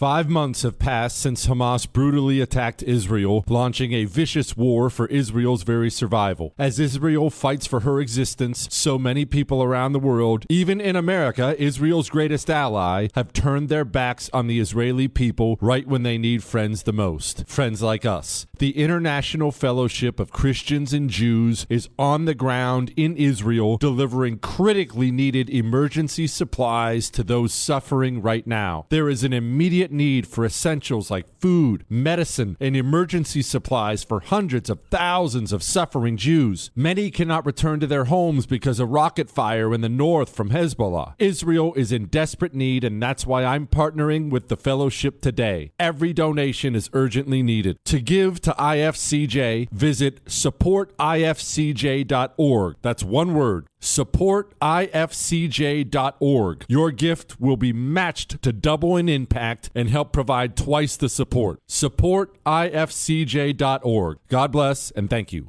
Five months have passed since Hamas brutally attacked Israel, launching a vicious war for Israel's very survival. As Israel fights for her existence, so many people around the world, even in America, Israel's greatest ally, have turned their backs on the Israeli people right when they need friends the most. Friends like us. The International Fellowship of Christians and Jews is on the ground in Israel, delivering critically needed emergency supplies to those suffering right now. There is an immediate need for essentials like food, medicine, and emergency supplies for hundreds of thousands of suffering Jews. Many cannot return to their homes because of rocket fire in the north from Hezbollah. Israel is in desperate need, and that's why I'm partnering with the fellowship today. Every donation is urgently needed. To give to IFCJ, visit supportifcj.org. That's one word supportifcj.org. Your gift will be matched to double in impact and help provide twice the support. Supportifcj.org. God bless and thank you.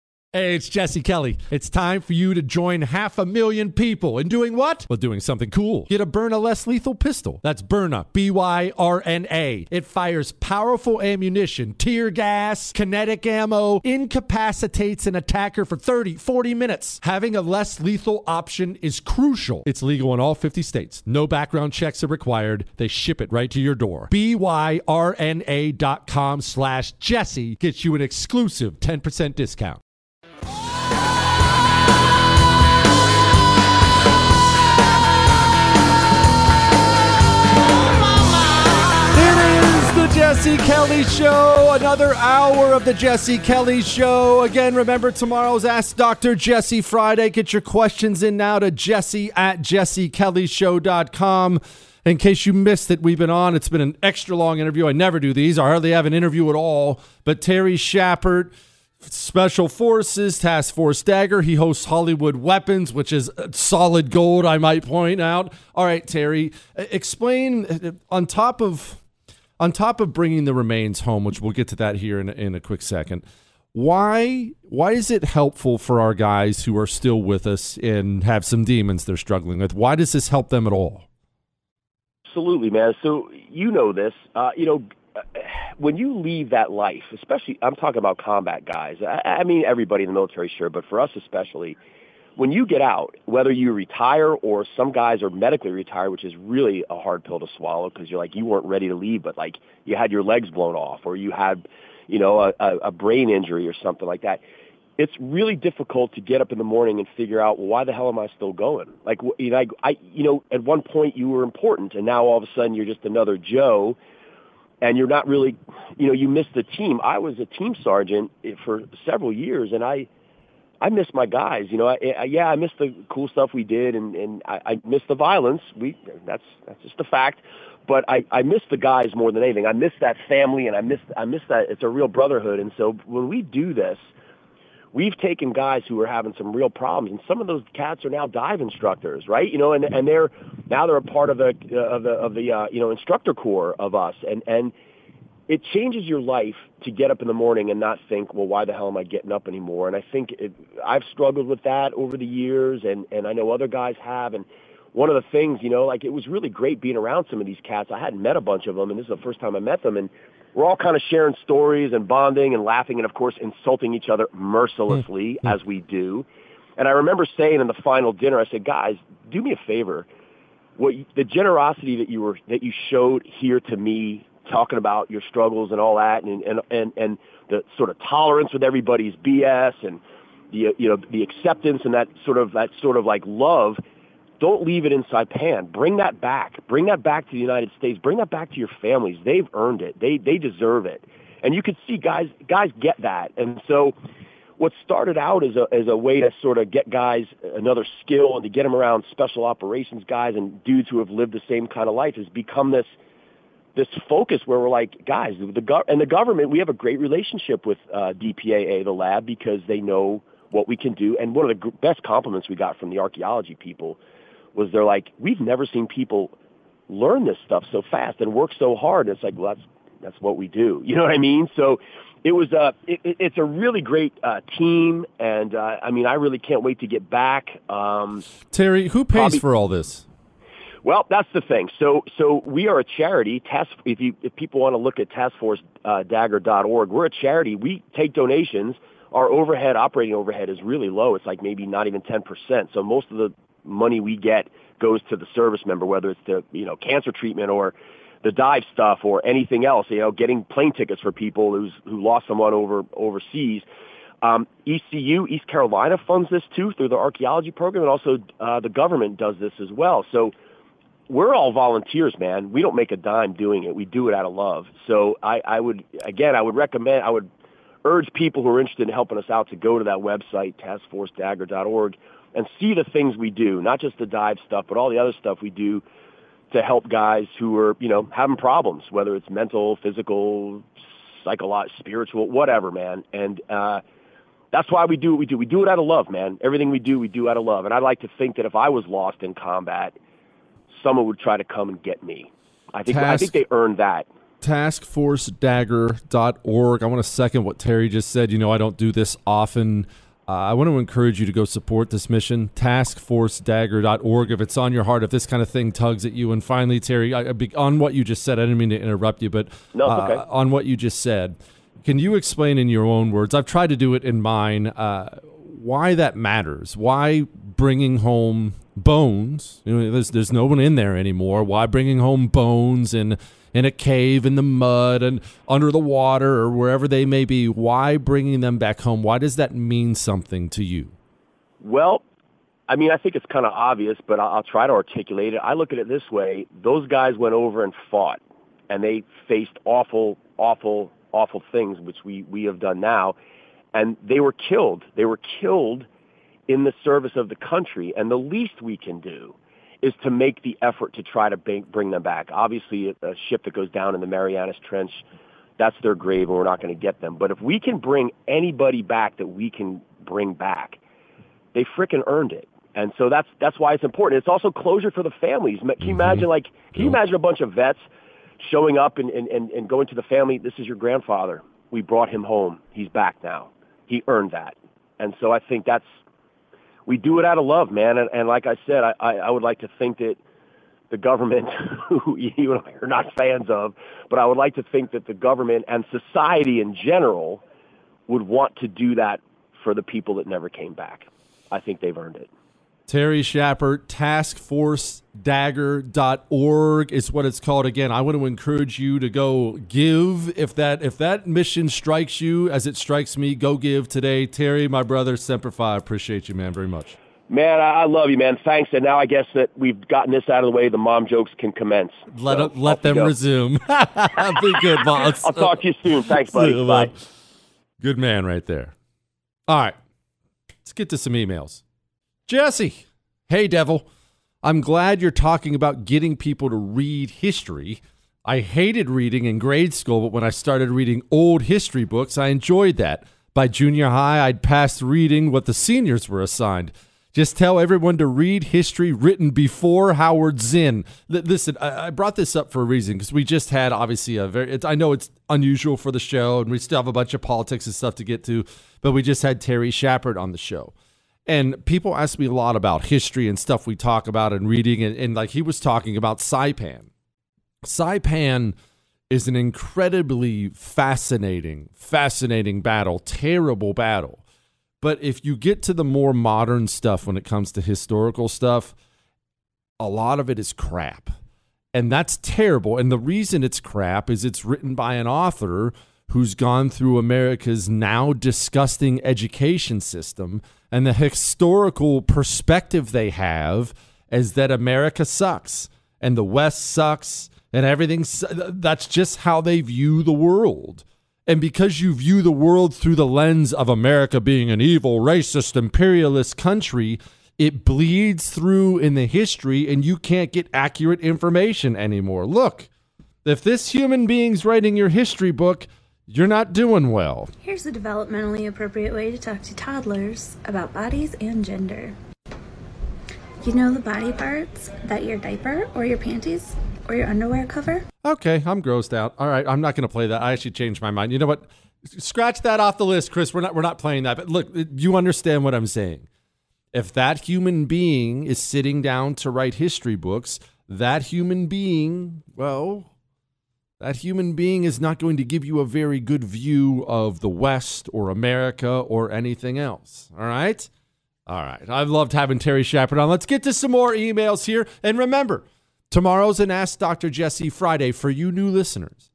Hey, it's Jesse Kelly. It's time for you to join half a million people in doing what? Well, doing something cool. Get a Byrna less lethal pistol. That's Byrna, B Y R N A. It fires powerful ammunition, tear gas, kinetic ammo, incapacitates an attacker for 30, 40 minutes. Having a less lethal option is crucial. It's legal in all 50 states. No background checks are required. They ship it right to your door. B Y R N A dot com slash Jesse gets you an exclusive 10% discount. Jesse Kelly Show. Another hour of the Jesse Kelly Show. Again, remember tomorrow's Ask Dr. Jesse Friday. Get your questions in now to jesse at jessekellyshow.com. In case you missed it, we've been on. It's been an extra long interview. I never do these. I hardly have an interview at all. But Terry Schappert, Special Forces, Task Force Dagger. He hosts Hollywood Weapons, which is solid gold, I might point out. All right, Terry, explain on top of on top of bringing the remains home, which we'll get to that here in, in a quick second, why why is it helpful for our guys who are still with us and have some demons they're struggling with? Why does this help them at all? Absolutely, man. So you know this. Uh, you know, when you leave that life, especially I'm talking about combat guys. I, I mean everybody in the military, sure, but for us especially when you get out, whether you retire or some guys are medically retired, which is really a hard pill to swallow because you're like you weren't ready to leave, but like you had your legs blown off or you had, you know, a, a brain injury or something like that. It's really difficult to get up in the morning and figure out why the hell am I still going? Like, you know, I, I, you know, at one point you were important, and now all of a sudden you're just another Joe, and you're not really, you know, you miss the team. I was a team sergeant eh, for several years, and I I miss my guys. You know, I, I, yeah, I miss the cool stuff we did, and and I, I miss the violence. We that's that's just a fact. But I I miss the guys more than anything. I miss that family, and I miss I miss that it's a real brotherhood. And so when we do this, we've taken guys who are having some real problems, and some of those cats are now dive instructors, right? You know, and and they're now they're a part of the uh, of the of the uh, you know instructor corps of us, and and it changes your life to get up in the morning and not think, well, why the hell am I getting up anymore? And I think it, I've struggled with that over the years, and and I know other guys have, and one of the things, you know, like it was really great being around some of these cats. I hadn't met a bunch of them, and this is the first time I met them, and we're all kind of sharing stories and bonding and laughing and of course insulting each other mercilessly mm-hmm. as we do. And I remember saying in the final dinner, I said, guys, do me a favor. What the generosity that you were that you showed here to me, talking about your struggles and all that, and and and, and the sort of tolerance with everybody's BS and the you know the acceptance and that sort of that sort of like love don't leave it in Saipan. Bring that back. Bring that back to the United States. Bring that back to your families. They've earned it. They they deserve it. And you could see guys guys get that. And so what started out as a as a way to sort of get guys another skill and to get them around special operations guys and dudes who have lived the same kind of life has become this this focus where we're like, guys, the gov- and the government, we have a great relationship with uh, DPAA, the lab, because they know what we can do. And one of the g- best compliments we got from the archaeology people was they're like, we've never seen people learn this stuff so fast and work so hard. And it's like, well, that's that's what we do. You know what I mean? So it was a it, it's a really great uh, team, and uh, I mean, I really can't wait to get back. Um, Terry, who pays probably, for all this? Well, that's the thing. So, so we are a charity. Task, if you if people want to look at taskforcedagger.org, we're a charity. We take donations. Our overhead, operating overhead, is really low. It's like maybe not even ten percent. So most of the money we get goes to the service member, whether it's the you know cancer treatment or the dive stuff or anything else. You know, getting plane tickets for people who's who lost someone over overseas. Um, ECU, East Carolina, funds this too through the archaeology program, and also uh, the government does this as well. So we're all volunteers, man. We don't make a dime doing it. We do it out of love. So I, I would, again, I would recommend, I would urge people who are interested in helping us out to go to that website, taskforcedagger.org, and see the things we do, not just the dive stuff, but all the other stuff we do to help guys who are, you know, having problems, whether it's mental, physical, psychological, spiritual, whatever, man. And uh, that's why we do what we do. We do it out of love, man. Everything we do, we do out of love. And I'd like to think that if I was lost in combat, someone would try to come and get me. I think Task, I think they earned that. Taskforcedagger.org. I want to second what Terry just said. You know, I don't do this often. Uh, I want to encourage you to go support this mission, taskforcedagger.org. If it's on your heart, if this kind of thing tugs at you. And finally, Terry, I, on what you just said, I didn't mean to interrupt you, but no, uh, on what you just said, can you explain in your own words? I've tried to do it in mine. Uh, why that matters? Why bringing home bones? You know, there's there's no one in there anymore. Why bringing home bones and in a cave in the mud and under the water or wherever they may be. Why bringing them back home? Why does that mean something to you? Well, I mean, I think it's kind of obvious, but I'll, I'll try to articulate it. I look at it this way. Those guys went over and fought, and they faced awful, awful, awful things, which we, we have done now. And they were killed. They were killed in the service of the country. And the least we can do is to make the effort to try to bring them back. Obviously, a ship that goes down in the Marianas Trench, that's their grave, and we're not going to get them. But if we can bring anybody back that we can bring back, they fricking earned it. And so that's that's why it's important. It's also closure for the families. Can you mm-hmm. imagine, like, can you imagine a bunch of vets showing up and, and, and, and going to the family? This is your grandfather. We brought him home. He's back now. He earned that. And so I think that's we do it out of love, man. And, and like I said, I, I, I would like to think that the government, who you and I are not fans of, but I would like to think that the government and society in general would want to do that for the people that never came back. I think they've earned it. Terry Schappert, taskforcedagger.org is what it's called. Again, I want to encourage you to go give. If that if that mission strikes you as it strikes me, go give today. Terry, my brother, Semper Fi, appreciate you, man, very much. Man, I love you, man. Thanks. And now I guess that we've gotten this out of the way, the mom jokes can commence. Let, so, let them resume. Be good, boss. I'll talk to you soon. Thanks, buddy. You, Bye. Good man right there. All right. Let's get to some emails. Jesse, hey, Devil. I'm glad you're talking about getting people to read history. I hated reading in grade school, but when I started reading old history books, I enjoyed that. By junior high, I'd passed reading what the seniors were assigned. Just tell everyone to read history written before Howard Zinn. L- listen, I-, I brought this up for a reason because we just had obviously a very. I know it's unusual for the show, and we still have a bunch of politics and stuff to get to, but we just had Terry Schappert on the show. And people ask me a lot about history and stuff we talk about and reading, and, and like he was talking about Saipan. Saipan is an incredibly fascinating, fascinating battle, terrible battle but if you get to the more modern stuff when it comes to historical stuff, a lot of it is crap. And that's terrible. And the reason it's crap is it's written by an author who's gone through America's now disgusting education system. And the historical perspective they have is that America sucks and the West sucks and everything. That's just how they view the world. And because you view the world through the lens of America being an evil, racist, imperialist country, it bleeds through in the history and you can't get accurate information anymore. Look, if this human being's writing your history book, you're not doing well. Here's a developmentally appropriate way to talk to toddlers about bodies and gender. You know the body parts that your diaper or your panties or your underwear cover? Okay, I'm grossed out. All right, I'm not going to play that. I actually changed my mind. You know what? Scratch that off the list, Chris. We're not we're not playing that. But look, you understand what I'm saying. If that human being is sitting down to write history books, that human being, well, that human being is not going to give you a very good view of the West or America or anything else. All right? All right. I've loved having Terry Schappert on. Let's get to some more emails here. And remember, Tomorrow's an Ask Dr. Jesse Friday for you new listeners.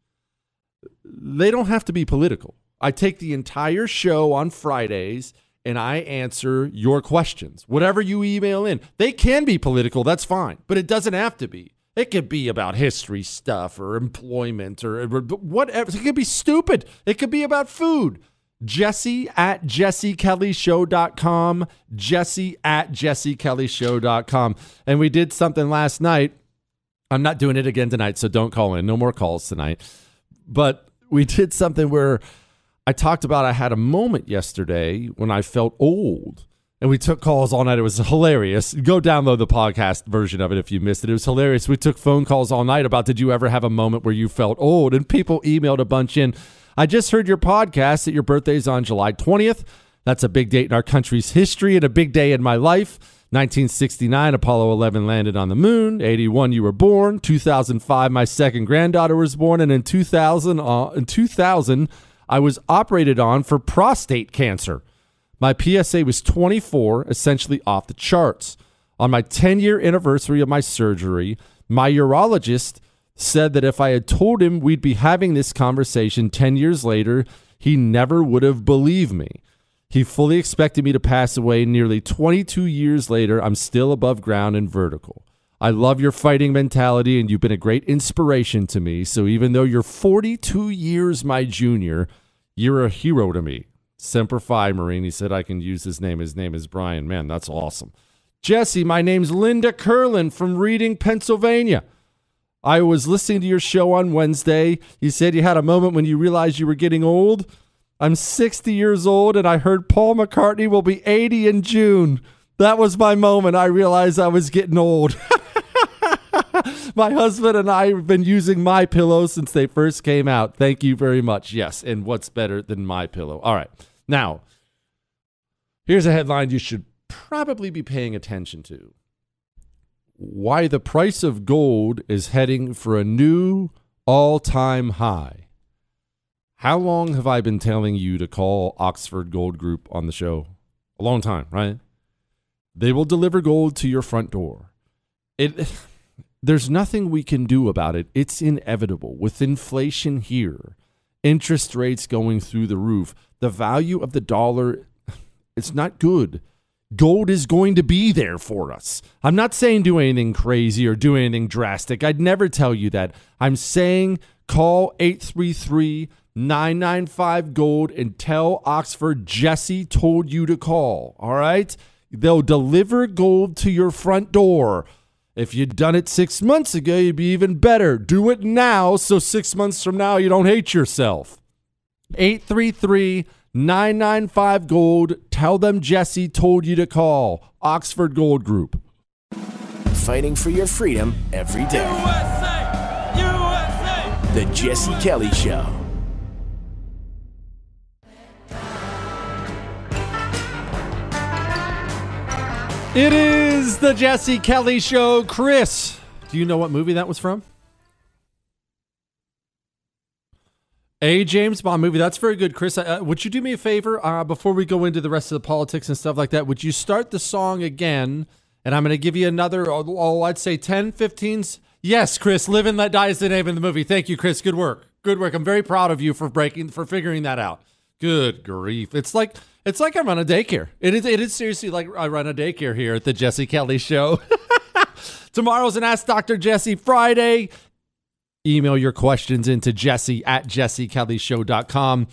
They don't have to be political. I take the entire show on Fridays and I answer your questions. Whatever you email in, they can be political, that's fine, but it doesn't have to be. It could be about history stuff or employment or whatever. It could be stupid. It could be about food. Jesse at jessekellyshow.com. Jesse at jessekellyshow.com. And we did something last night I'm not doing it again tonight, so don't call in. No more calls tonight. But we did something where I talked about I had a moment yesterday when I felt old. And we took calls all night. It was hilarious. Go download the podcast version of it if you missed it. It was hilarious. We took phone calls all night about did you ever have a moment where you felt old? And people emailed a bunch in. I just heard your podcast that your birthday is on July 20th. That's a big date in our country's history and a big day in my life. 1969, Apollo 11 landed on the moon. 81, you were born. 2005, my second granddaughter was born, and in 2000, uh, in 2000, I was operated on for prostate cancer. My PSA was 24, essentially off the charts. On my 10 year anniversary of my surgery, my urologist said that if I had told him we'd be having this conversation 10 years later, he never would have believed me. He fully expected me to pass away. Nearly 22 years later, I'm still above ground and vertical. I love your fighting mentality, and you've been a great inspiration to me. So even though you're 42 years my junior, you're a hero to me. Semper Fi, Marine. He said I can use his name. His name is Brian. Man, that's awesome. Jesse, my name's Linda Curlin from Reading, Pennsylvania. I was listening to your show on Wednesday. You said you had a moment when you realized you were getting old. I'm 60 years old and I heard Paul McCartney will be 80 in June. That was my moment. I realized I was getting old. my husband and I have been using my pillow since they first came out. Thank you very much. Yes, and what's better than my pillow? All right. Now, here's a headline you should probably be paying attention to. Why the price of gold is heading for a new all-time high. How long have I been telling you to call Oxford Gold Group on the show? A long time, right? They will deliver gold to your front door. It there's nothing we can do about it. It's inevitable. With inflation here, interest rates going through the roof, the value of the dollar it's not good. Gold is going to be there for us. I'm not saying do anything crazy or do anything drastic. I'd never tell you that. I'm saying call 833 995 gold and tell Oxford Jesse told you to call. All right? They'll deliver gold to your front door. If you'd done it six months ago, you'd be even better. Do it now so six months from now you don't hate yourself. 833 995 Gold. Tell them Jesse told you to call. Oxford Gold Group. Fighting for your freedom every day. USA! USA! The Jesse Kelly Show. It is the Jesse Kelly Show. Chris, do you know what movie that was from? A James Bond movie. That's very good, Chris. Uh, would you do me a favor uh, before we go into the rest of the politics and stuff like that? Would you start the song again? And I'm going to give you another, oh, oh, I'd say 10, 15. Yes, Chris, Live and Let Die is the name of the movie. Thank you, Chris. Good work. Good work. I'm very proud of you for breaking, for figuring that out. Good grief. It's like, it's like I run a daycare. It is, it is seriously like I run a daycare here at the Jesse Kelly Show. Tomorrow's an Ask Dr. Jesse Friday. Email your questions into jesse at jessekellyshow.com.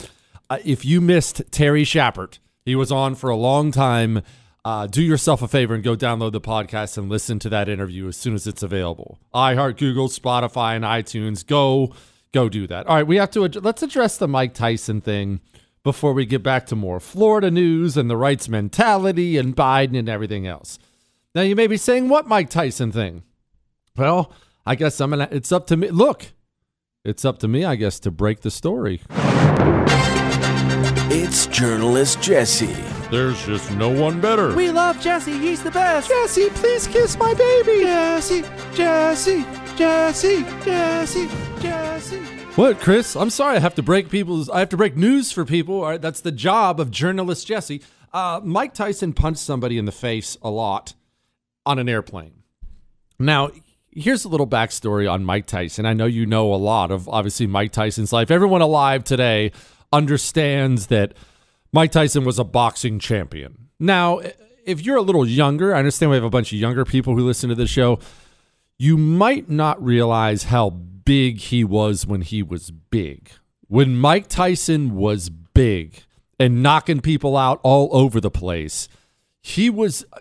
Uh, if you missed Terry Schappert, he was on for a long time. Uh, do yourself a favor and go download the podcast and listen to that interview as soon as it's available. iHeart, Google, Spotify, and iTunes. Go, go do that. All right, we have to ad- let's address the Mike Tyson thing before we get back to more Florida news and the rights mentality and Biden and everything else. Now you may be saying, "What Mike Tyson thing?" Well, I guess I'm gonna. It's up to me. Look, it's up to me, I guess, to break the story. It's journalist Jesse. There's just no one better. We love Jesse. He's the best. Jesse, please kiss my baby. Jesse, Jesse, Jesse, Jesse, Jesse. What, Chris? I'm sorry. I have to break people's. I have to break news for people. All right, that's the job of journalist Jesse. Uh, Mike Tyson punched somebody in the face a lot on an airplane. Now, here's a little backstory on Mike Tyson. I know you know a lot of obviously Mike Tyson's life. Everyone alive today understands that Mike Tyson was a boxing champion. Now, if you're a little younger, I understand we have a bunch of younger people who listen to the show. You might not realize how big he was when he was big. When Mike Tyson was big and knocking people out all over the place, he was.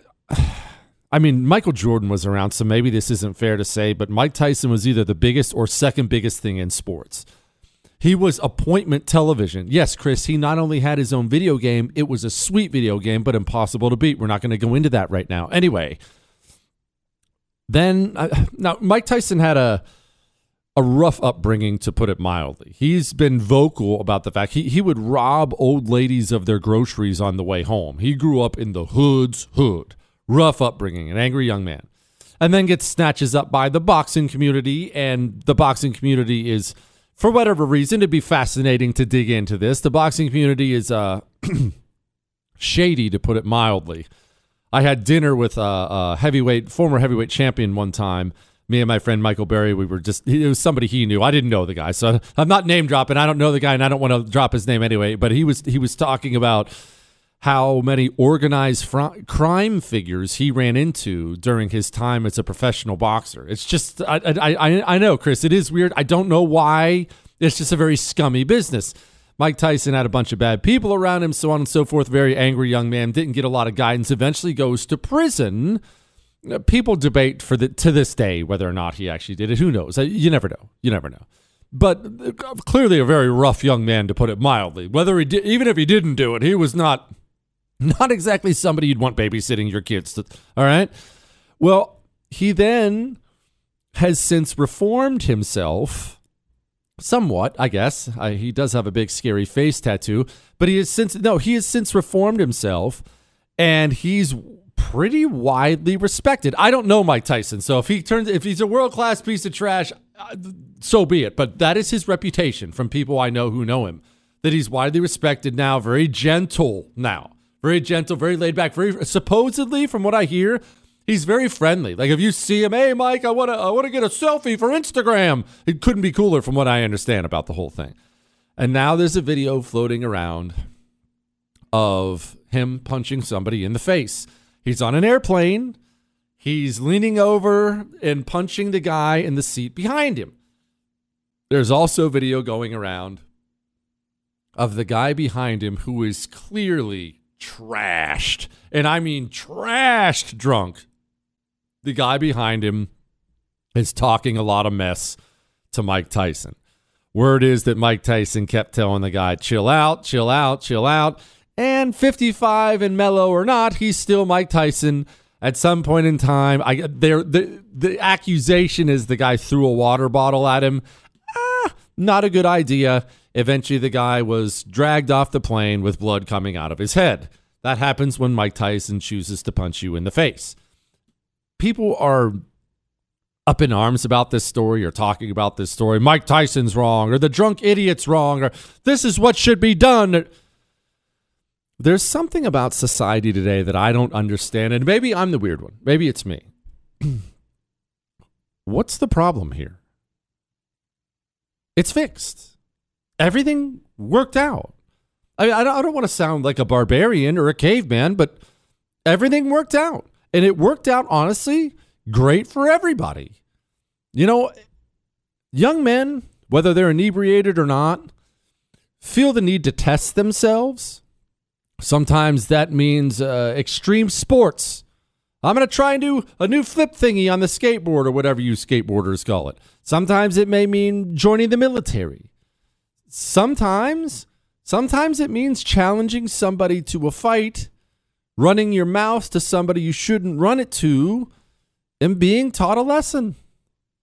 I mean, Michael Jordan was around, so maybe this isn't fair to say, but Mike Tyson was either the biggest or second biggest thing in sports. He was appointment television. Yes, Chris, he not only had his own video game, it was a sweet video game, but impossible to beat. We're not going to go into that right now. Anyway, then uh, now Mike Tyson had a a rough upbringing to put it mildly. He's been vocal about the fact he, he would rob old ladies of their groceries on the way home. He grew up in the hood's hood. Rough upbringing, an angry young man. And then gets snatches up by the boxing community and the boxing community is for whatever reason it'd be fascinating to dig into this. The boxing community is uh shady to put it mildly. I had dinner with a, a heavyweight, former heavyweight champion one time. Me and my friend Michael Berry, we were just, it was somebody he knew. I didn't know the guy. So I'm not name dropping. I don't know the guy and I don't want to drop his name anyway. But he was, he was talking about how many organized fr- crime figures he ran into during his time as a professional boxer. It's just, I, I, I, I know, Chris, it is weird. I don't know why. It's just a very scummy business. Mike Tyson had a bunch of bad people around him, so on and so forth. Very angry young man, didn't get a lot of guidance. Eventually goes to prison. People debate for the to this day whether or not he actually did it. Who knows? Uh, You never know. You never know. But uh, clearly a very rough young man, to put it mildly. Whether he did, even if he didn't do it, he was not not exactly somebody you'd want babysitting your kids. To, all right. Well, he then has since reformed himself somewhat, I guess. Uh, he does have a big scary face tattoo, but he has since no, he has since reformed himself, and he's pretty widely respected. I don't know Mike Tyson, so if he turns, if he's a world class piece of trash, uh, so be it. But that is his reputation from people I know who know him. That he's widely respected now, very gentle now, very gentle, very laid back, very supposedly from what I hear. He's very friendly. Like if you see him, hey Mike, I want to I want to get a selfie for Instagram. It couldn't be cooler from what I understand about the whole thing. And now there's a video floating around of him punching somebody in the face. He's on an airplane. He's leaning over and punching the guy in the seat behind him. There's also video going around of the guy behind him who is clearly trashed. And I mean trashed drunk. The guy behind him is talking a lot of mess to Mike Tyson. Word is that Mike Tyson kept telling the guy, chill out, chill out, chill out. And 55 and mellow or not, he's still Mike Tyson. At some point in time, I there the the accusation is the guy threw a water bottle at him. Ah, not a good idea. Eventually, the guy was dragged off the plane with blood coming out of his head. That happens when Mike Tyson chooses to punch you in the face. People are up in arms about this story or talking about this story. Mike Tyson's wrong, or the drunk idiot's wrong, or this is what should be done. There's something about society today that I don't understand, and maybe I'm the weird one. Maybe it's me. What's the problem here? It's fixed. Everything worked out. I, mean, I don't, I don't want to sound like a barbarian or a caveman, but everything worked out. And it worked out, honestly, great for everybody. You know, young men, whether they're inebriated or not, feel the need to test themselves. Sometimes that means uh, extreme sports. I'm going to try and do a new flip thingy on the skateboard or whatever you skateboarders call it. Sometimes it may mean joining the military. Sometimes, sometimes it means challenging somebody to a fight, running your mouth to somebody you shouldn't run it to, and being taught a lesson.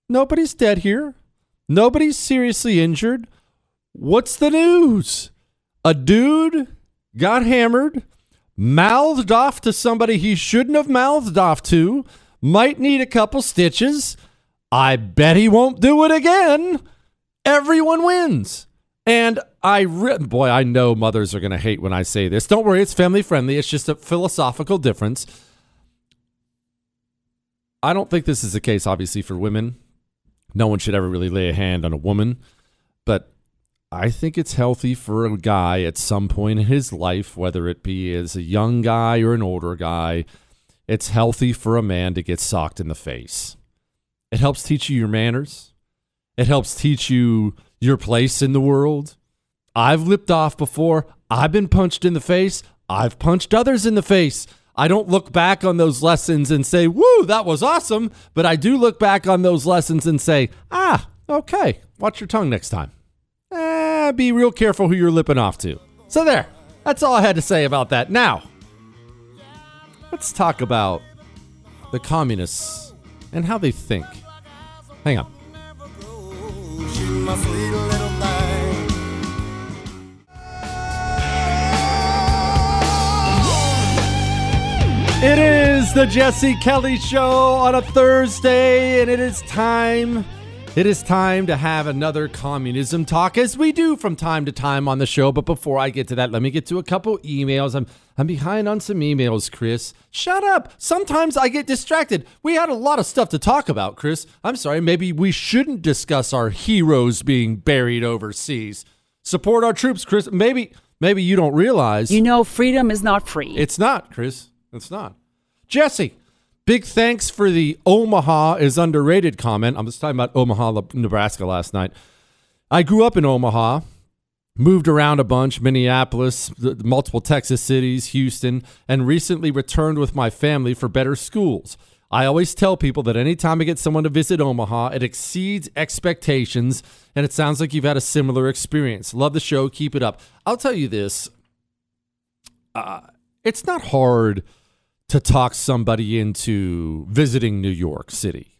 Nobody's dead here. Nobody's seriously injured. What's the news? A dude got hammered, mouthed off to somebody he shouldn't have mouthed off to, might need a couple stitches. I bet he won't do it again. Everyone wins. And I, re- boy, I know mothers are going to hate when I say this. Don't worry, it's family friendly. It's just a philosophical difference. I don't think this is the case, obviously, for women. No one should ever really lay a hand on a woman. But I think it's healthy for a guy at some point in his life, whether it be as a young guy or an older guy, it's healthy for a man to get socked in the face. It helps teach you your manners. It helps teach you your place in the world. I've lipped off before. I've been punched in the face. I've punched others in the face. I don't look back on those lessons and say, woo, that was awesome. But I do look back on those lessons and say, ah, okay, watch your tongue next time. Be real careful who you're lipping off to. So there, that's all I had to say about that. Now, let's talk about the communists and how they think. Hang on. It is the Jesse Kelly Show on a Thursday, and it is time. It is time to have another communism talk, as we do from time to time on the show. But before I get to that, let me get to a couple emails. I'm I'm behind on some emails, Chris. Shut up. Sometimes I get distracted. We had a lot of stuff to talk about, Chris. I'm sorry. Maybe we shouldn't discuss our heroes being buried overseas. Support our troops, Chris. Maybe maybe you don't realize You know, freedom is not free. it's not, Chris. It's not. Jesse, big thanks for the Omaha is underrated comment. I'm just talking about Omaha, Nebraska last night. I grew up in Omaha, moved around a bunch, Minneapolis, multiple Texas cities, Houston, and recently returned with my family for better schools. I always tell people that anytime I get someone to visit Omaha, it exceeds expectations, and it sounds like you've had a similar experience. Love the show. Keep it up. I'll tell you this uh, it's not hard to talk somebody into visiting New York City.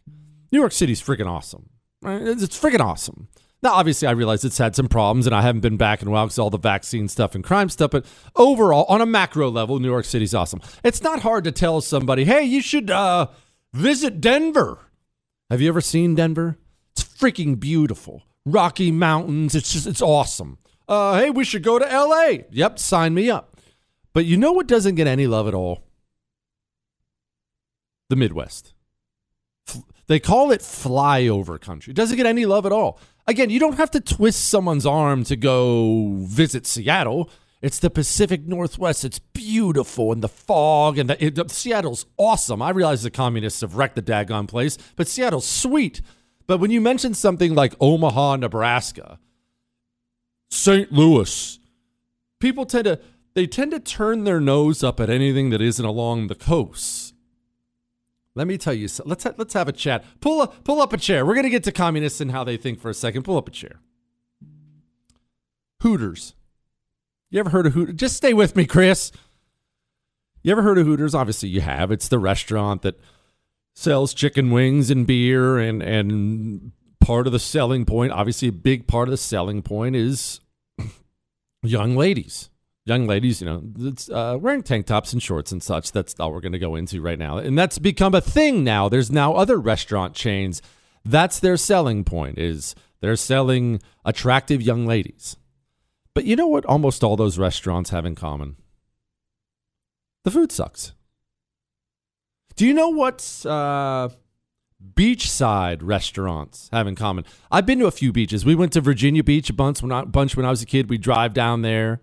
New York City's freaking awesome. Right? It's it's freaking awesome. Now, obviously, I realize it's had some problems, and I haven't been back in a while because all the vaccine stuff and crime stuff. But overall, on a macro level, New York City's awesome. It's not hard to tell somebody, "Hey, you should uh, visit Denver." Have you ever seen Denver? It's freaking beautiful. Rocky Mountains. It's just it's awesome. Uh, hey, we should go to L.A. Yep, sign me up. But you know what doesn't get any love at all? The Midwest. They call it flyover country. It doesn't get any love at all. Again, you don't have to twist someone's arm to go visit Seattle. It's the Pacific Northwest. It's beautiful and the fog and the, it, Seattle's awesome. I realize the communists have wrecked the daggone place, but Seattle's sweet. But when you mention something like Omaha, Nebraska, St. Louis, people tend to they tend to turn their nose up at anything that isn't along the coast. Let me tell you. so- Let's ha- let's have a chat. Pull up pull up a chair. We're gonna get to communists and how they think for a second. Pull up a chair. Hooters. You ever heard of Hooters? Just stay with me, Chris. You ever heard of Hooters? Obviously, you have. It's the restaurant that sells chicken wings and beer, and and part of the selling point, obviously, a big part of the selling point is young ladies. Young ladies, you know, uh, wearing tank tops and shorts and such. That's all we're going to go into right now, and that's become a thing now. There's now other restaurant chains. That's their selling point. Is they're selling attractive young ladies. But you know what almost all those restaurants have in common? The food sucks. Do you know what uh, beachside restaurants have in common? I've been to a few beaches. We went to Virginia Beach a bunch when I, bunch when I was a kid. We drive down there.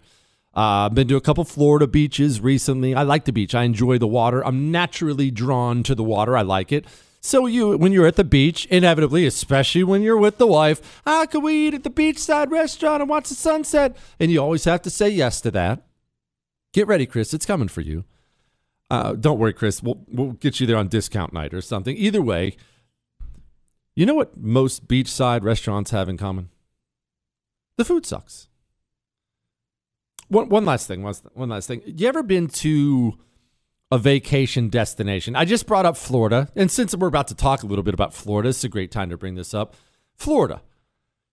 Uh, I've been to a couple Florida beaches recently. I like the beach. I enjoy the water. I'm naturally drawn to the water. I like it. So you, when you're at the beach, inevitably, especially when you're with the wife, how can we eat at the beachside restaurant and watch the sunset? And you always have to say yes to that. Get ready, Chris. It's coming for you. Uh, don't worry, Chris. We'll we'll get you there on discount night or something. Either way, you know what most beachside restaurants have in common? The food sucks. One one last thing. One, last thing. You ever been to a vacation destination? I just brought up Florida, and since we're about to talk a little bit about Florida, it's a great time to bring this up. Florida.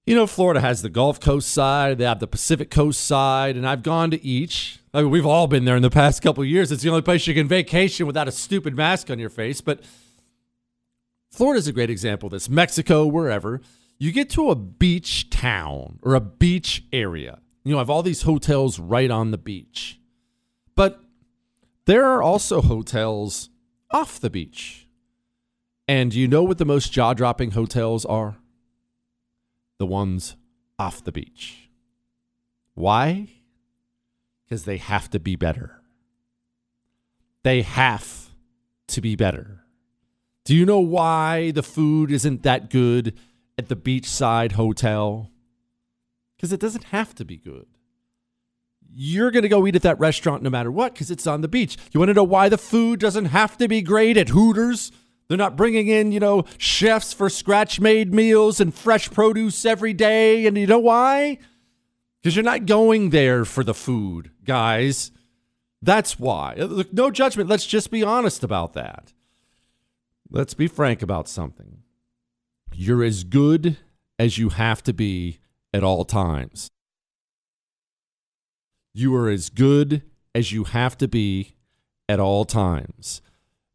You know, Florida has the Gulf Coast side, they have the Pacific Coast side, and I've gone to each. I mean, we've all been there in the past couple years. It's the only place you can vacation without a stupid mask on your face. But Florida's a great example of this. Mexico, wherever. You get to a beach town or a beach area. You have all these hotels right on the beach. But there are also hotels off the beach. And you know what the most jaw dropping hotels are? The ones off the beach. Why? Because they have to be better. They have to be better. Do you know why the food isn't that good at the beachside hotel? Because it doesn't have to be good. You're going to go eat at that restaurant no matter what because it's on the beach. You want to know why the food doesn't have to be great at Hooters? They're not bringing in, you know, chefs for scratch made meals and fresh produce every day. And you know why? Because you're not going there for the food, guys. That's why. Uh, look, no judgment. Let's just be honest about that. Let's be frank about something. You're as good as you have to be at all times. You are as good as you have to be at all times.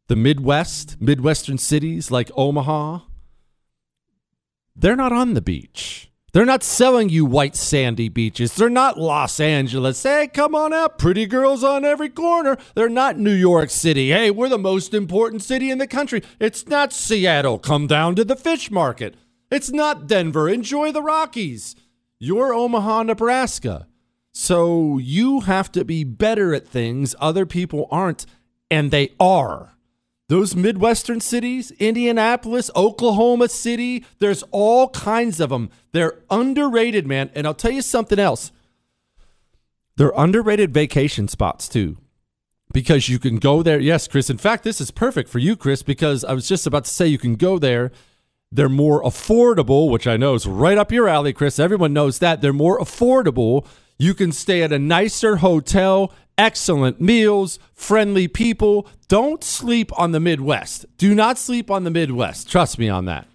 The Midwest, Midwestern cities like Omaha, they're not on the beach. They're not selling you white sandy beaches. They're not Los Angeles. Hey, come on out. Pretty girls on every corner. They're not New York City. Hey, we're the most important city in the country. It's not Seattle. Come down to the fish market. It's not Denver. Enjoy the Rockies. You're Omaha, Nebraska. So you have to be better at things other people aren't, and they are. Those Midwestern cities, Indianapolis, Oklahoma City, there's all kinds of them. They're underrated, man. And I'll tell you something else. They're underrated vacation spots, too, because you can go there. Yes, Chris. In fact, this is perfect for you, Chris, because I was just about to say you can go there. They're more affordable, which I know is right up your alley, Chris. Everyone knows that. They're more affordable. You can stay at a nicer hotel excellent meals, friendly people. Don't sleep on the Midwest. Do not sleep on the Midwest. Trust me on that.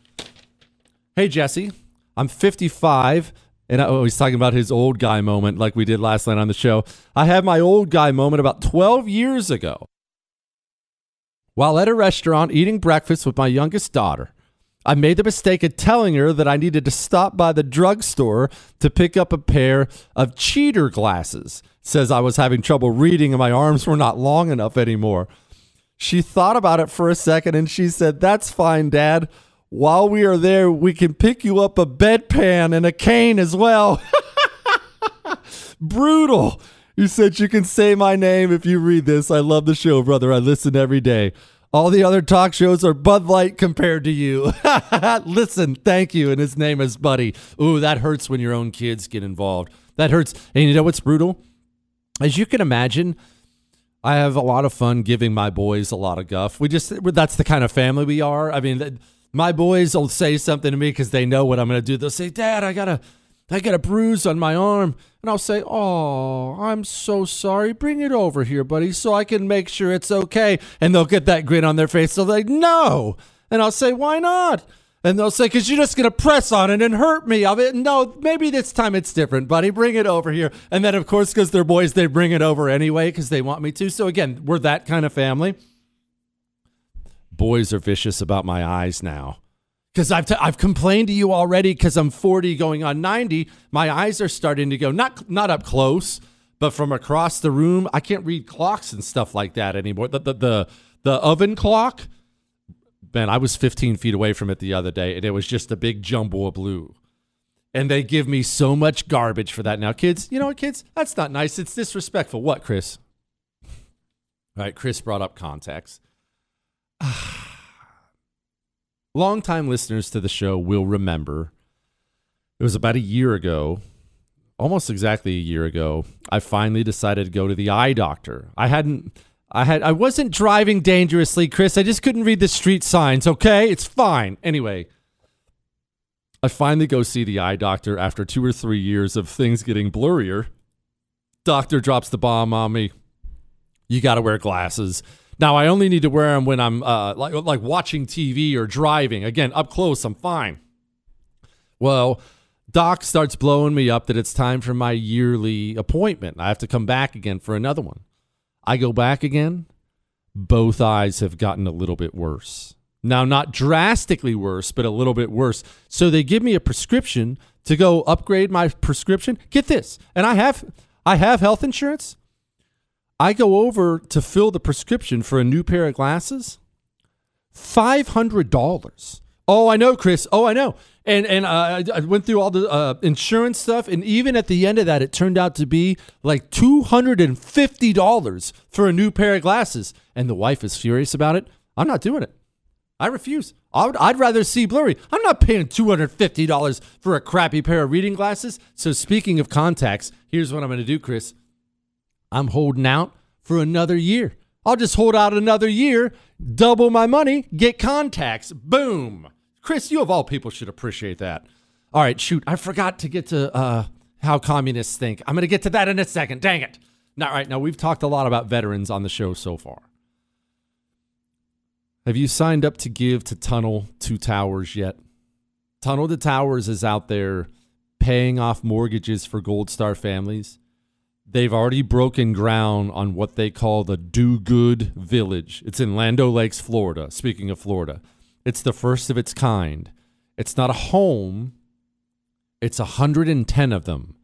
Hey, Jesse, I'm 55, and I, oh, he's talking about his old guy moment like we did last night on the show. I had my old guy moment about 12 years ago. While at a restaurant eating breakfast with my youngest daughter, I made the mistake of telling her that I needed to stop by the drugstore to pick up a pair of cheater glasses. Says I was having trouble reading and my arms were not long enough anymore. She thought about it for a second and she said, That's fine, Dad. While we are there, we can pick you up a bedpan and a cane as well. Brutal. You said you can say my name if you read this. I love the show, brother. I listen every day. All the other talk shows are Bud Light compared to you. Listen, thank you. And his name is Buddy. Ooh, that hurts when your own kids get involved. That hurts. And you know what's brutal? As you can imagine, I have a lot of fun giving my boys a lot of guff. We just, that's the kind of family we are. I mean, my boys will say something to me because they know what I'm going to do. They'll say, Dad, I got to. I get a bruise on my arm, and I'll say, Oh, I'm so sorry. Bring it over here, buddy, so I can make sure it's okay. And they'll get that grin on their face. They'll like, No. And I'll say, Why not? And they'll say, Because you're just going to press on it and hurt me. I'll be, No, maybe this time it's different, buddy. Bring it over here. And then, of course, because they're boys, they bring it over anyway because they want me to. So, again, we're that kind of family. Boys are vicious about my eyes now because I've, t- I've complained to you already because I'm 40 going on 90. My eyes are starting to go, not, not up close, but from across the room. I can't read clocks and stuff like that anymore. The, the, the, the oven clock, man, I was 15 feet away from it the other day and it was just a big jumble of blue. And they give me so much garbage for that now. Kids, you know what, kids? That's not nice. It's disrespectful. What, Chris? All right, Chris brought up contacts. Longtime listeners to the show will remember it was about a year ago, almost exactly a year ago, I finally decided to go to the eye doctor. I hadn't I had I wasn't driving dangerously, Chris. I just couldn't read the street signs, okay? It's fine. Anyway, I finally go see the eye doctor after 2 or 3 years of things getting blurrier. Doctor drops the bomb on me. You got to wear glasses. Now I only need to wear them when I'm uh, like like watching TV or driving. Again, up close, I'm fine. Well, Doc starts blowing me up that it's time for my yearly appointment. I have to come back again for another one. I go back again. Both eyes have gotten a little bit worse. Now, not drastically worse, but a little bit worse. So they give me a prescription to go upgrade my prescription. Get this, and I have I have health insurance. I go over to fill the prescription for a new pair of glasses. Five hundred dollars. Oh, I know, Chris. Oh, I know. And and uh, I went through all the uh, insurance stuff, and even at the end of that, it turned out to be like two hundred and fifty dollars for a new pair of glasses. And the wife is furious about it. I'm not doing it. I refuse. I would, I'd rather see blurry. I'm not paying two hundred fifty dollars for a crappy pair of reading glasses. So speaking of contacts, here's what I'm going to do, Chris. I'm holding out for another year. I'll just hold out another year, double my money, get contacts. Boom. Chris, you of all people should appreciate that. All right, shoot. I forgot to get to uh, how communists think. I'm going to get to that in a second. Dang it. Now, right now, we've talked a lot about veterans on the show so far. Have you signed up to give to Tunnel to Towers yet? Tunnel to Towers is out there paying off mortgages for Gold Star families they've already broken ground on what they call the Do Good Village. It's in Land Lakes, Florida. Speaking of Florida, it's the first of its kind. It's not a home, it's 110 of them.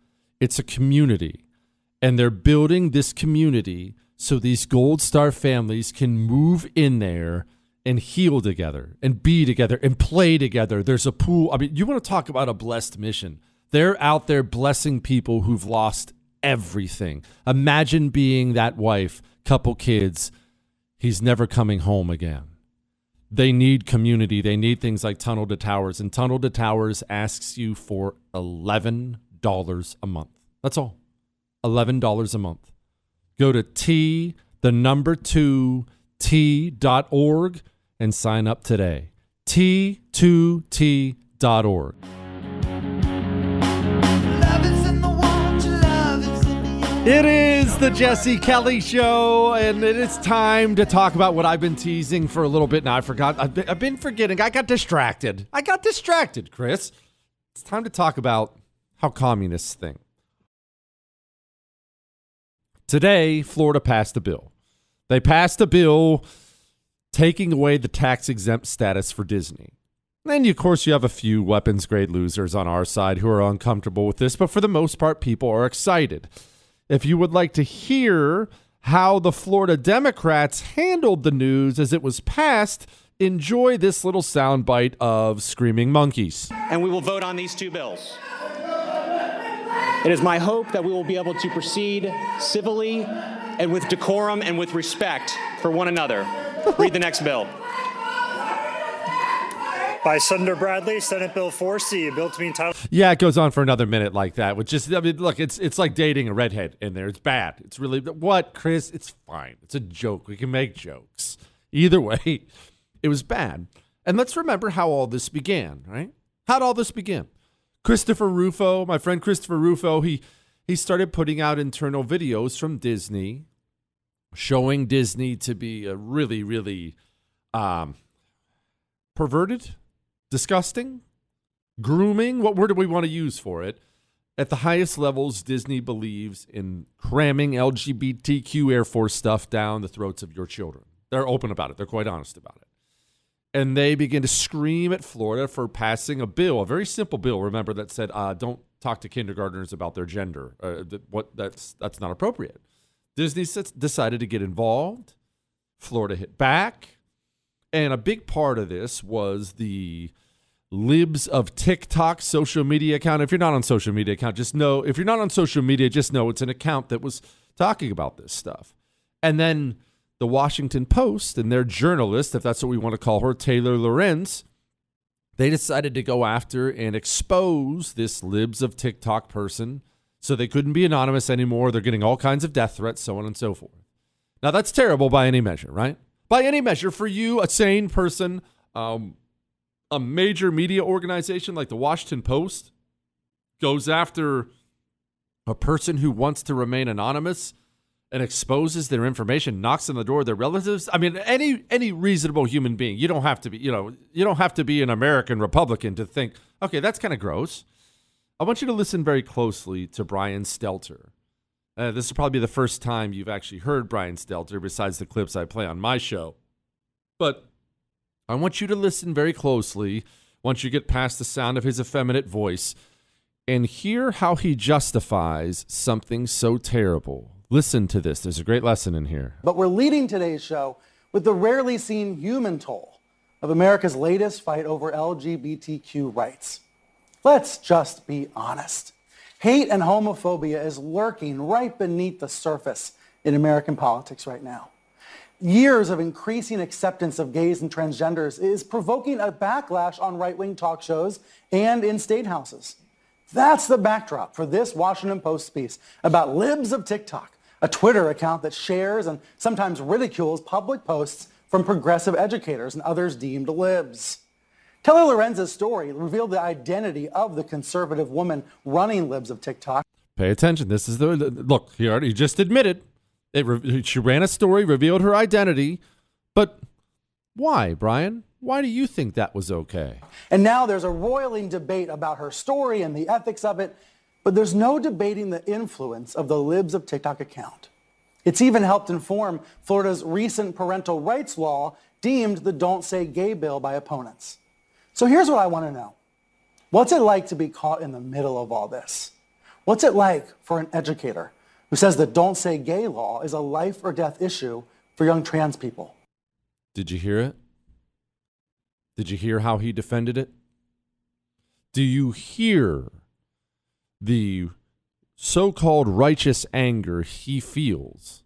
It's a community. And they're building this community so these Gold Star families can move in there and heal together and be together and play together. There's a pool. I mean, you want to talk about a blessed mission. They're out there blessing people who've lost everything. Imagine being that wife, couple kids. He's never coming home again. They need community. They need things like Tunnel to Towers. And Tunnel to Towers asks you for $11 a month. That's all. $11 a month. Go to T, the number two, T.org and sign up today. T2T.org. It is the Jesse Kelly Show, and it is time to talk about what I've been teasing for a little bit now. I forgot. I've been, I've been forgetting. I got distracted. I got distracted, Chris. It's time to talk about how communists think. Today, Florida passed a bill. They passed a bill taking away the tax exempt status for Disney. And of course, you have a few weapons grade losers on our side who are uncomfortable with this, but for the most part, people are excited. If you would like to hear how the Florida Democrats handled the news as it was passed, enjoy this little soundbite of Screaming Monkeys. And we will vote on these two bills. It is my hope that we will be able to proceed civilly and with decorum and with respect for one another. Read the next bill by Senator Bradley, Senate Bill 4C, a bill to be entitled. Yeah, it goes on for another minute like that. Which just, I mean, look, it's it's like dating a redhead in there. It's bad. It's really what, Chris? It's fine. It's a joke. We can make jokes. Either way, it was bad. And let's remember how all this began, right? How'd all this begin? Christopher Rufo, my friend Christopher Rufo, he he started putting out internal videos from Disney showing Disney to be a really, really um, perverted, disgusting, grooming. What word do we want to use for it? At the highest levels, Disney believes in cramming LGBTQ Air Force stuff down the throats of your children. They're open about it, they're quite honest about it. And they begin to scream at Florida for passing a bill, a very simple bill, remember, that said, uh, don't talk to kindergartners about their gender. Uh, that, what, that's, that's not appropriate. Disney decided to get involved. Florida hit back. And a big part of this was the libs of TikTok social media account. If you're not on social media account, just know if you're not on social media, just know it's an account that was talking about this stuff. And then the Washington Post and their journalist, if that's what we want to call her, Taylor Lorenz, they decided to go after and expose this libs of TikTok person so they couldn't be anonymous anymore. They're getting all kinds of death threats, so on and so forth. Now, that's terrible by any measure, right? By any measure, for you, a sane person, um, a major media organization like the Washington Post goes after a person who wants to remain anonymous and exposes their information, knocks on the door of their relatives. I mean, any any reasonable human being, you don't have to be, you know, you don't have to be an American Republican to think, okay, that's kind of gross. I want you to listen very closely to Brian Stelter. Uh, this will probably be the first time you've actually heard Brian Stelter, besides the clips I play on my show. But I want you to listen very closely once you get past the sound of his effeminate voice and hear how he justifies something so terrible Listen to this. There's a great lesson in here. But we're leading today's show with the rarely seen human toll of America's latest fight over LGBTQ rights. Let's just be honest. Hate and homophobia is lurking right beneath the surface in American politics right now. Years of increasing acceptance of gays and transgenders is provoking a backlash on right-wing talk shows and in state houses. That's the backdrop for this Washington Post piece about libs of TikTok a Twitter account that shares and sometimes ridicules public posts from progressive educators and others deemed libs. Taylor Lorenz's story revealed the identity of the conservative woman running libs of TikTok. Pay attention. This is the look. He already just admitted it. She ran a story, revealed her identity, but why, Brian? Why do you think that was okay? And now there's a roiling debate about her story and the ethics of it. But there's no debating the influence of the libs of TikTok account. It's even helped inform Florida's recent parental rights law deemed the Don't Say Gay bill by opponents. So here's what I want to know. What's it like to be caught in the middle of all this? What's it like for an educator who says the Don't Say Gay law is a life or death issue for young trans people? Did you hear it? Did you hear how he defended it? Do you hear the so called righteous anger he feels.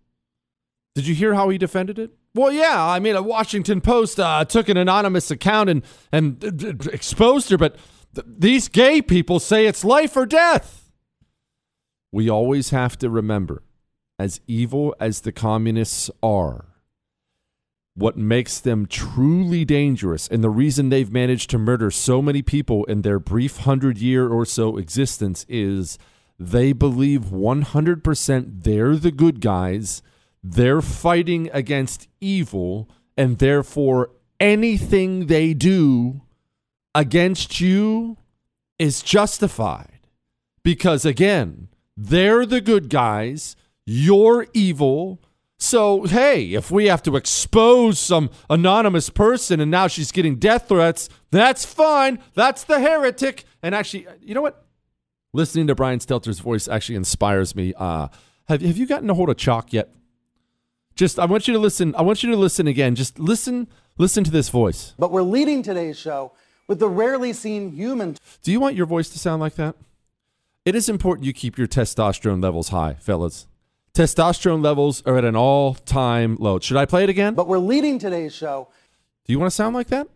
Did you hear how he defended it? Well, yeah. I mean, a Washington Post uh, took an anonymous account and, and uh, exposed her, but th- these gay people say it's life or death. We always have to remember, as evil as the communists are, what makes them truly dangerous and the reason they've managed to murder so many people in their brief hundred year or so existence is they believe 100% they're the good guys, they're fighting against evil, and therefore anything they do against you is justified. Because again, they're the good guys, you're evil, so, hey, if we have to expose some anonymous person and now she's getting death threats, that's fine. That's the heretic. And actually, you know what? Listening to Brian Stelter's voice actually inspires me. Uh, have, have you gotten a hold of Choq yet? Just, I want you to listen. I want you to listen again. Just listen, listen to this voice. But we're leading today's show with the rarely seen human. Do you want your voice to sound like that? It is important you keep your testosterone levels high, fellas. Testosterone levels are at an all time low. Should I play it again? But we're leading today's show. Do you want to sound like that?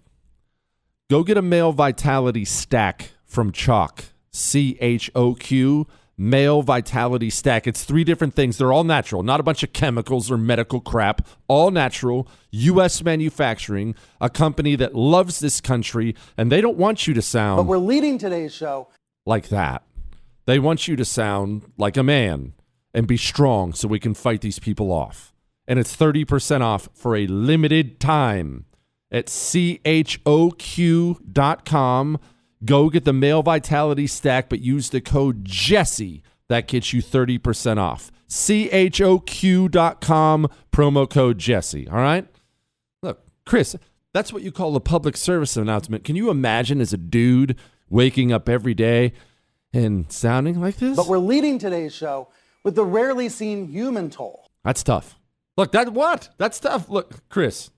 Go get a male vitality stack from Choq. C H O Q. Male vitality stack. It's three different things. They're all natural, not a bunch of chemicals or medical crap. All natural, U.S. manufacturing, a company that loves this country, and they don't want you to sound. But we're leading today's show like that. They want you to sound like a man and be strong so we can fight these people off. And it's 30% off for a limited time at choq.com. Go get the male vitality stack, but use the code Jesse. That gets you 30% off. choq.com, promo code Jesse. All right? Look, Chris, that's what you call a public service announcement. Can you imagine as a dude waking up every day and sounding like this? But we're leading today's show with the rarely seen human toll. That's tough. Look, that what? That's tough. Look, Chris,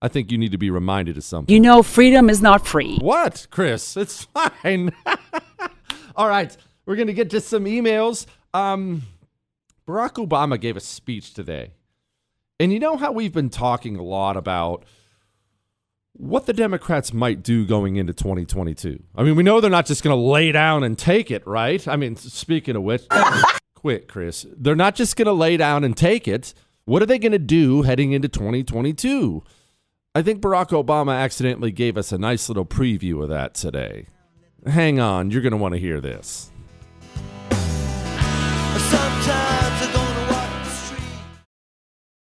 I think you need to be reminded of something. You know, freedom is not free. What, Chris? It's fine. All right, we're gonna get to some emails. Um, Barack Obama gave a speech today, and you know how we've been talking a lot about what the Democrats might do going into 2022. I mean, we know they're not just going to lay down and take it, right? I mean, speaking of which, quit, Chris. They're not just going to lay down and take it. What are they going to do heading into 2022? I think Barack Obama accidentally gave us a nice little preview of that today. Hang on, you're going to want to hear this.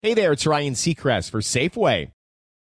Hey there, it's Ryan Seacrest for Safeway.